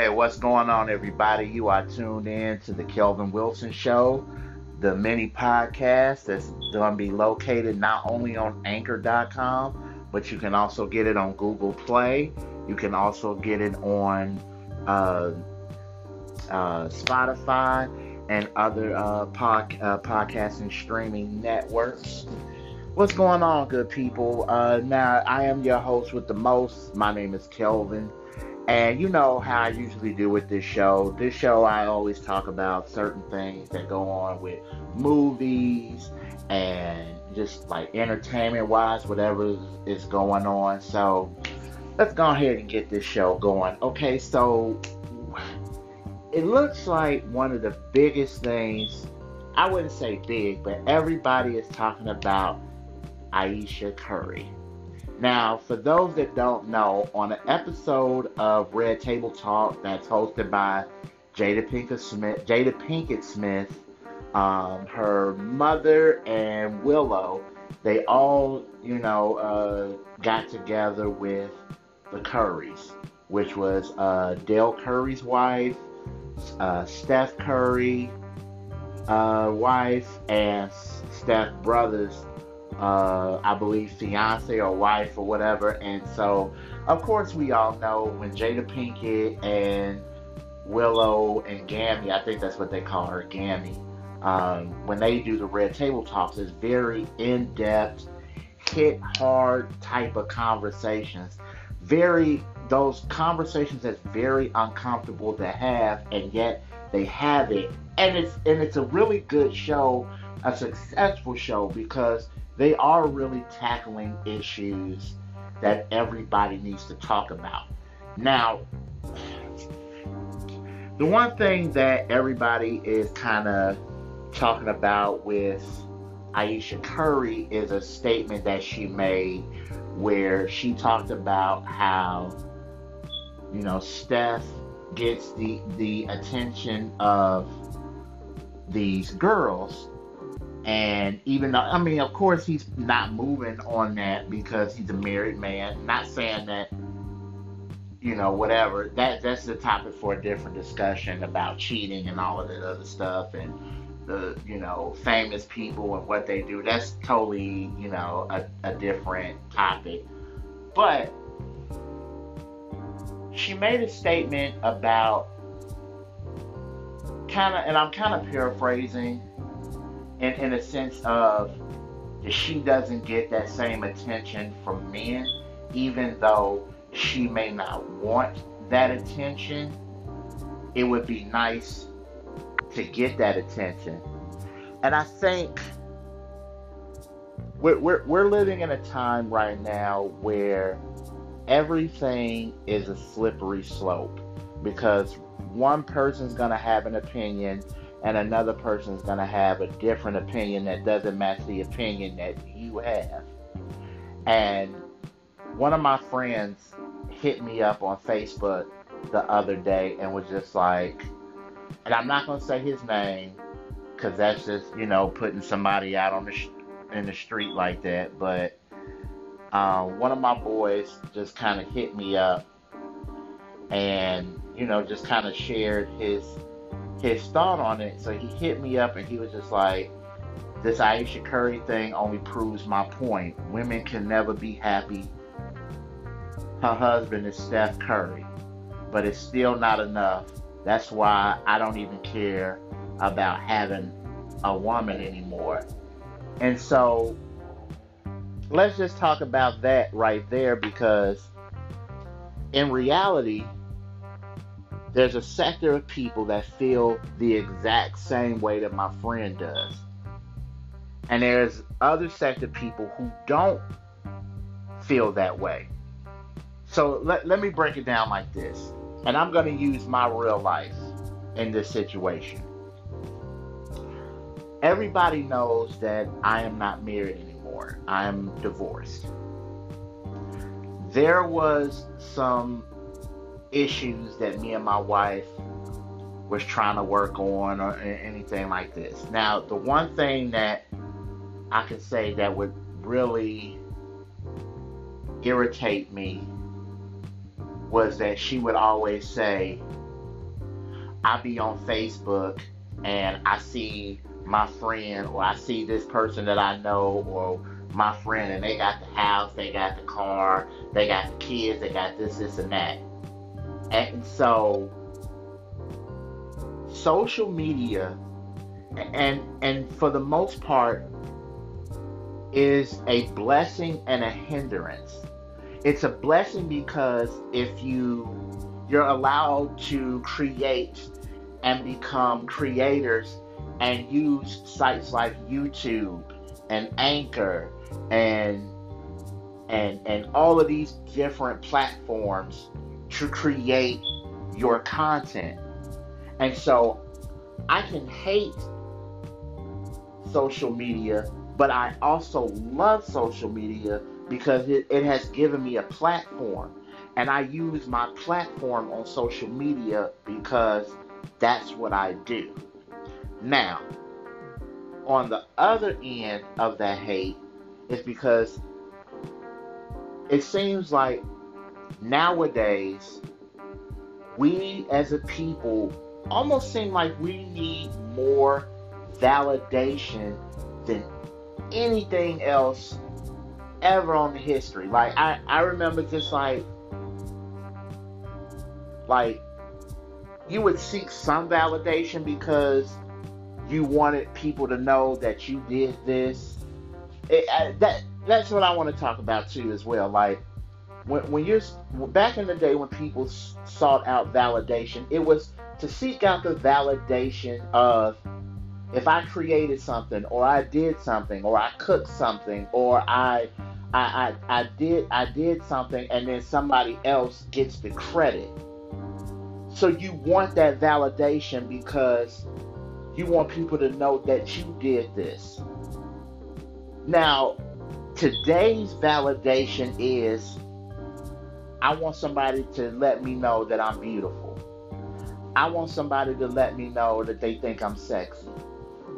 Hey, what's going on, everybody? You are tuned in to the Kelvin Wilson Show, the mini podcast that's going to be located not only on anchor.com, but you can also get it on Google Play. You can also get it on uh, uh, Spotify and other uh, uh, podcasting streaming networks. What's going on, good people? Uh, now, I am your host with the most. My name is Kelvin. And you know how I usually do with this show. This show, I always talk about certain things that go on with movies and just like entertainment wise, whatever is going on. So let's go ahead and get this show going. Okay, so it looks like one of the biggest things, I wouldn't say big, but everybody is talking about Ayesha Curry. Now, for those that don't know, on an episode of Red Table Talk that's hosted by Jada Pinkett Smith, Jada Pinkett Smith, um, her mother and Willow, they all, you know, uh, got together with the Currys, which was uh, Dell Curry's wife, uh, Steph Curry uh, wife, and Steph Brothers uh, I believe, fiance or wife or whatever. And so, of course, we all know when Jada Pinkett and Willow and Gammy, I think that's what they call her, Gammy, um, when they do the Red Table Talks, it's very in depth, hit hard type of conversations. Very, those conversations that's very uncomfortable to have, and yet they have it. And it's and it's a really good show, a successful show because they are really tackling issues that everybody needs to talk about. Now, the one thing that everybody is kind of talking about with Ayesha Curry is a statement that she made where she talked about how, you know, Steph gets the the attention of these girls and even though, I mean, of course, he's not moving on that because he's a married man. Not saying that, you know, whatever. That that's the topic for a different discussion about cheating and all of that other stuff and the, you know, famous people and what they do. That's totally, you know, a, a different topic. But she made a statement about kind of, and I'm kind of paraphrasing in, in a sense of that she doesn't get that same attention from men, even though she may not want that attention. It would be nice to get that attention. And I think we're, we're, we're living in a time right now where everything is a slippery slope because one person's going to have an opinion and another person is going to have a different opinion that doesn't match the opinion that you have. And one of my friends hit me up on Facebook the other day and was just like, and I'm not going to say his name because that's just, you know, putting somebody out on the sh- in the street like that. But uh, one of my boys just kind of hit me up and, you know, just kind of shared his his thought on it. So he hit me up and he was just like, this Ayesha Curry thing only proves my point. Women can never be happy. Her husband is Steph Curry, but it's still not enough. That's why I don't even care about having a woman anymore. And so let's just talk about that right there because in reality, there's a sector of people that feel the exact same way that my friend does. And there's other sector of people who don't feel that way. So let, let me break it down like this. And I'm going to use my real life in this situation. Everybody knows that I am not married anymore. I am divorced. There was some issues that me and my wife was trying to work on or anything like this. Now, the one thing that I could say that would really irritate me was that she would always say, I be on Facebook and I see my friend or I see this person that I know or my friend and they got the house, they got the car, they got the kids, they got this, this, and that. And so social media and and for the most part is a blessing and a hindrance. It's a blessing because if you you're allowed to create and become creators and use sites like YouTube and Anchor and and and all of these different platforms to create your content. And so I can hate social media, but I also love social media because it, it has given me a platform. And I use my platform on social media because that's what I do. Now, on the other end of that hate is because it seems like nowadays we as a people almost seem like we need more validation than anything else ever on the history. Like I, I remember just like like you would seek some validation because you wanted people to know that you did this. It, I, that that's what I want to talk about too as well. Like when when you're back in the day when people sought out validation, it was to seek out the validation of if I created something or I did something or I cooked something or I I, I, I did I did something and then somebody else gets the credit. So you want that validation because you want people to know that you did this. Now, today's validation is I want somebody to let me know that I'm beautiful. I want somebody to let me know that they think I'm sexy.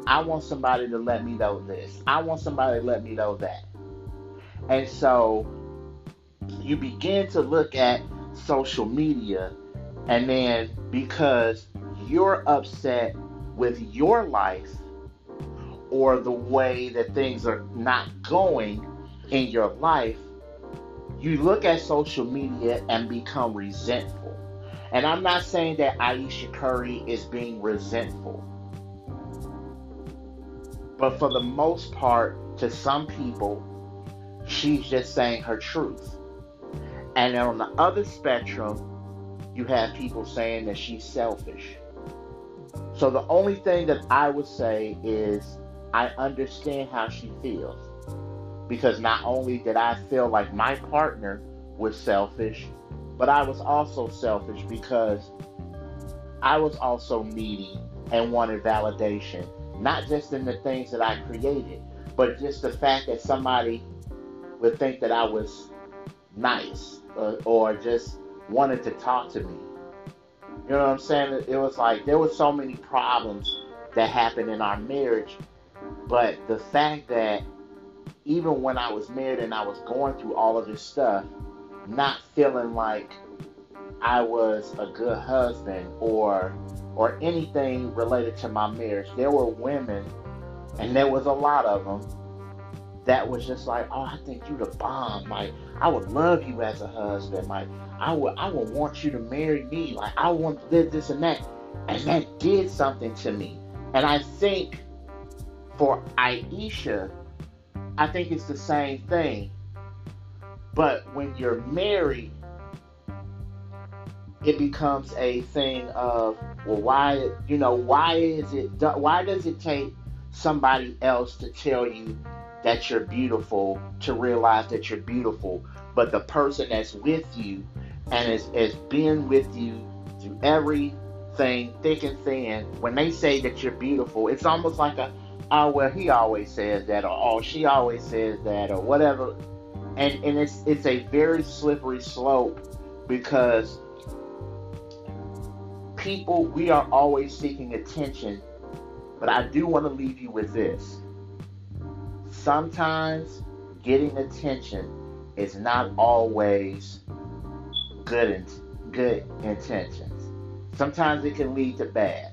I want somebody to let me know this. I want somebody to let me know that. And so you begin to look at social media, and then because you're upset with your life or the way that things are not going in your life, you look at social media and become resentful. And I'm not saying that Ayesha Curry is being resentful. But for the most part, to some people, she's just saying her truth. And on the other spectrum, you have people saying that she's selfish. So the only thing that I would say is I understand how she feels. Because not only did I feel like my partner was selfish, but I was also selfish because I was also needy and wanted validation, not just in the things that I created, but just the fact that somebody would think that I was nice or, or just wanted to talk to me. You know what I'm saying? It was like there were so many problems that happened in our marriage, but the fact that even when I was married and I was going through all of this stuff, not feeling like I was a good husband or or anything related to my marriage. There were women, and there was a lot of them that was just like, oh, I think you the bomb. Like, I would love you as a husband. Like, I would, I would want you to marry me. Like, I want this, this, and that. And that did something to me. And I think for Ayesha, I think it's the same thing. But when you're married, it becomes a thing of, well, why, you know, why is it, why does it take somebody else to tell you that you're beautiful to realize that you're beautiful, but the person that's with you and has, has been with you through everything, thick and thin, when they say that you're beautiful, it's almost like a, oh, well, he always says that, or oh, she always says that, or whatever. And, and it's, it's a very slippery slope because people, we are always seeking attention. But I do want to leave you with this sometimes getting attention is not always good good intentions. Sometimes it can lead to bad.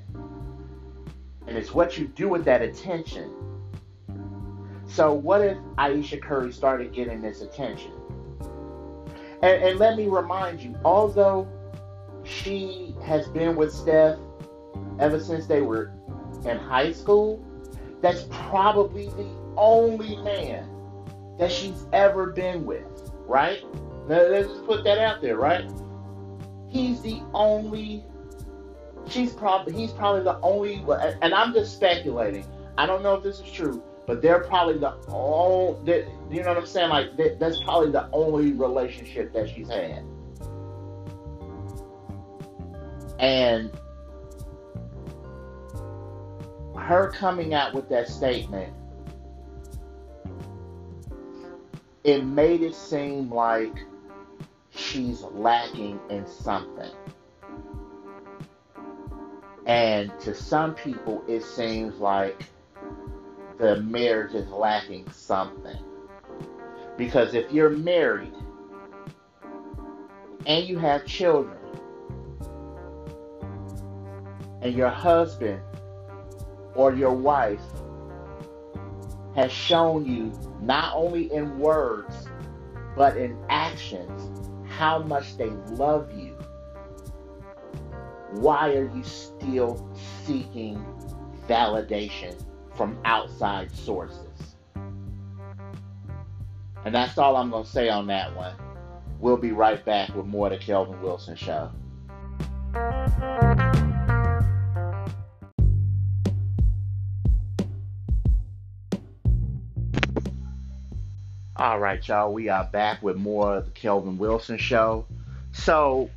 And it's what you do with that attention. So, what if Ayesha Curry started getting this attention? And, and let me remind you, although she has been with Steph ever since they were in high school, that's probably the only man that she's ever been with, right? Let's put that out there, right? He's the only. She's probably he's probably the only, and I'm just speculating. I don't know if this is true, but they're probably the only. That you know what I'm saying? Like that's probably the only relationship that she's had. And her coming out with that statement, it made it seem like she's lacking in something. And to some people, it seems like the marriage is lacking something. Because if you're married and you have children, and your husband or your wife has shown you, not only in words, but in actions, how much they love you, why are you still seeking validation from outside sources? And that's all I'm going to say on that one. We'll be right back with more of the Kelvin Wilson Show. All right, y'all, we are back with more of the Kelvin Wilson Show. So,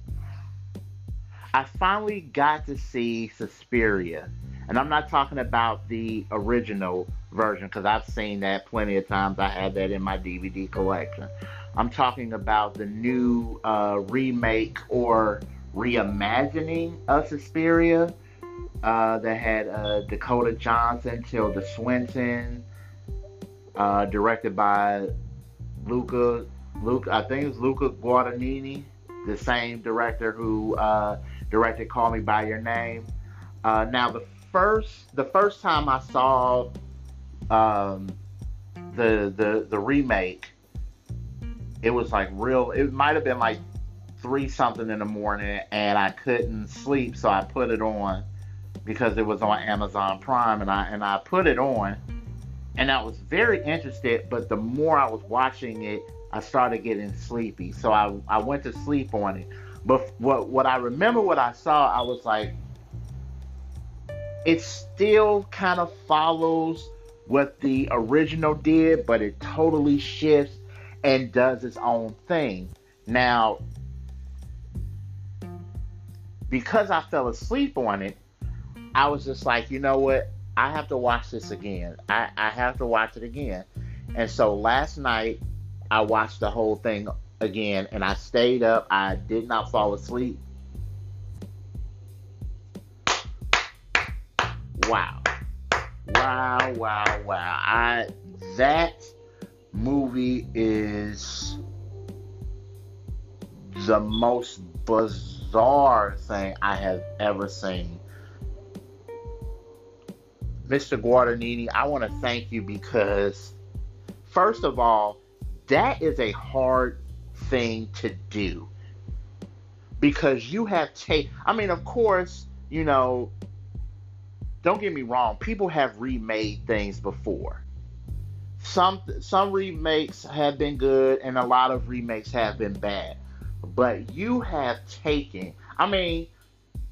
I finally got to see Suspiria. And I'm not talking about the original version because I've seen that plenty of times. I have that in my DVD collection. I'm talking about the new uh, remake or reimagining of Suspiria uh, that had uh, Dakota Johnson, Tilda Swinton, uh, directed by Luca, Luca, I think it's Luca Guadagnini, the same director who uh, directed Call Me by Your Name. Uh, now the first, the first time I saw um, the the the remake, it was like real. It might have been like three something in the morning, and I couldn't sleep, so I put it on because it was on Amazon Prime, and I and I put it on and I was very interested, but the more I was watching it, I started getting sleepy. So I, I went to sleep on it. But what what I remember what I saw, I was like, it still kind of follows what the original did, but it totally shifts and does its own thing. Now, because I fell asleep on it, I was just like, you know what? I have to watch this again. I, I have to watch it again. And so last night, I watched the whole thing again and I stayed up. I did not fall asleep. Wow. Wow, wow, wow. I that movie is the most bizarre thing I have ever seen. Mr. Guadagnini, I want to thank you because, first of all, that is a hard thing to do. Because you have take, I mean, of course, you know, don't get me wrong, people have remade things before. Some some remakes have been good and a lot of remakes have been bad. But you have taken, I mean,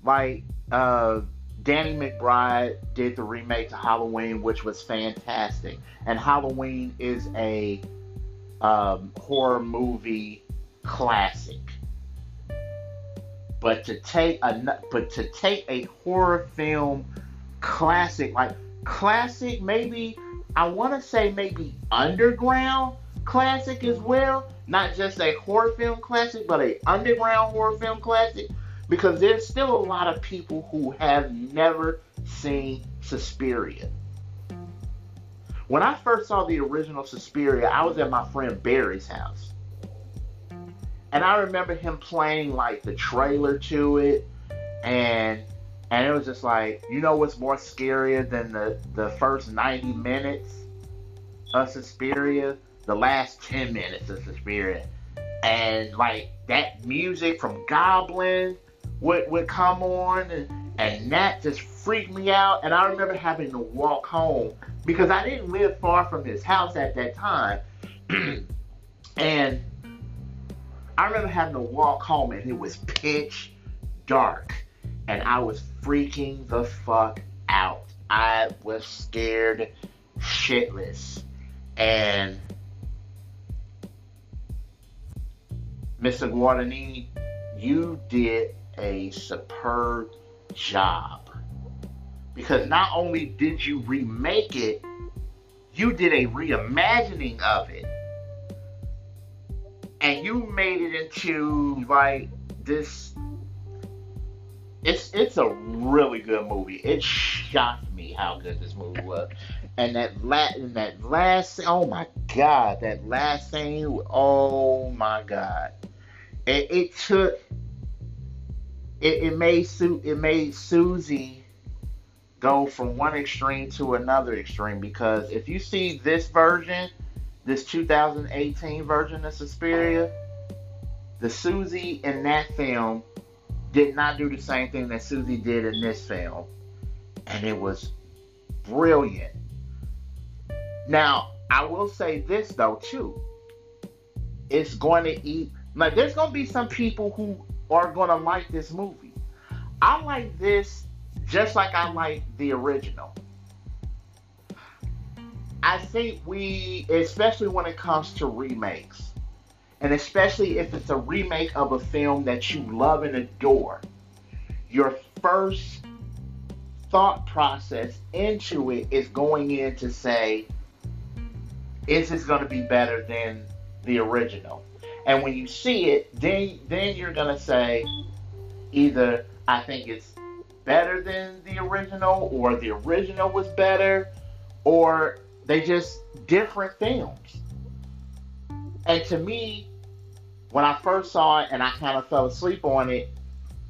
like uh Danny McBride did the remake to Halloween, which was fantastic. And Halloween is a um, horror movie classic. But to take a but to take a horror film classic like classic maybe I want to say maybe underground classic as well, not just a horror film classic, but a underground horror film classic because there's still a lot of people who have never seen Suspiria. When I first saw the original Suspiria, I was at my friend Barry's house. And I remember him playing like the trailer to it. and and it was just like, you know what's more scarier than the the first 90 minutes of Suspiria? The last 10 minutes of Suspiria. And like that music from Goblin would would come on and, and that just freaked me out and I remember having to walk home because I didn't live far from his house at that time. and I remember having to walk home and it was pitch dark and I was freaking the fuck out. I was scared shitless. And Mr. Guadagnini, you did a superb job. Because not only did you remake it, you did a reimagining of it. And you made it into like this it's it's a really good movie. It shocked me how good this movie was. And that last that last oh my god, that last scene, oh my god. It, it took it, it made Su- it made Susie go from one extreme to another extreme because if you see this version, this 2018 version of Suspiria, the Susie in that film did not do the same thing that Susie did in this film. And it was brilliant. Now, I will say this though too. It's going to eat like there's going to be some people who are going to like this movie. I like this just like I like the original. I think we, especially when it comes to remakes, and especially if it's a remake of a film that you love and adore, your first thought process into it is going in to say, is this going to be better than the original? And when you see it, then then you're going to say, either I think it's better than the original, or the original was better, or they just different films. And to me, when I first saw it and I kind of fell asleep on it,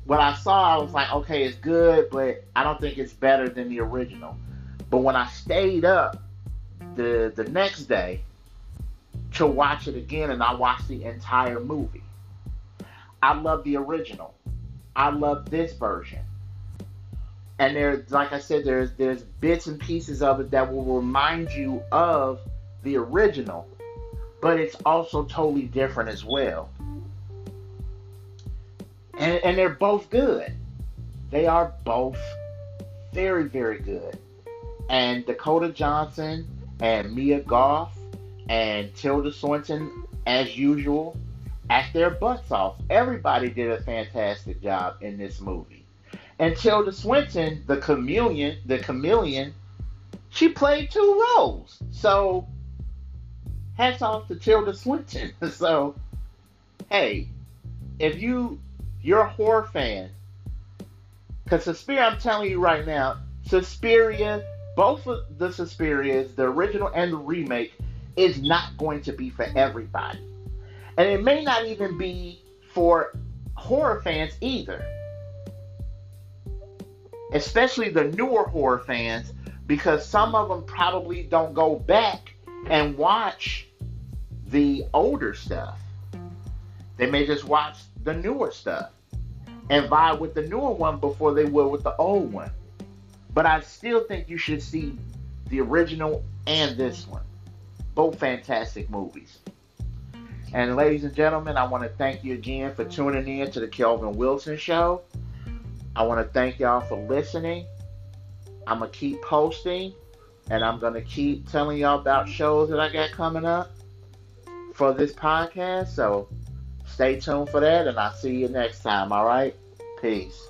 when I saw, I was like, okay, it's good, but I don't think it's better than the original. But when I stayed up the the next day to watch it again, and I watched the entire movie, I love the original. I love this version. And there's, like I said, there's there's bits and pieces of it that will remind you of the original but it's also totally different as well. And, and they're both good. They are both very, very good. And Dakota Johnson and Mia Goth and Tilda Swinton, as usual, at their butts off. Everybody did a fantastic job in this movie. And Tilda Swinton, the chameleon, the chameleon, she played two roles. So hats off to Tilda Swinton. so, hey, if you you're a horror fan, because Suspiria, I'm telling you right now, Suspiria, both of the Suspirias, the original and the remake, is not going to be for everybody, and it may not even be for horror fans either. Especially the newer horror fans, because some of them probably don't go back and watch the older stuff. They may just watch the newer stuff and vibe with the newer one before they will with the old one. But I still think you should see the original and this one. Both fantastic movies. And ladies and gentlemen, I want to thank you again for tuning in to the Kelvin Wilson Show. I want to thank y'all for listening. I'm going to keep posting and I'm going to keep telling y'all about shows that I got coming up for this podcast. So stay tuned for that, and I'll see you next time. All right? Peace.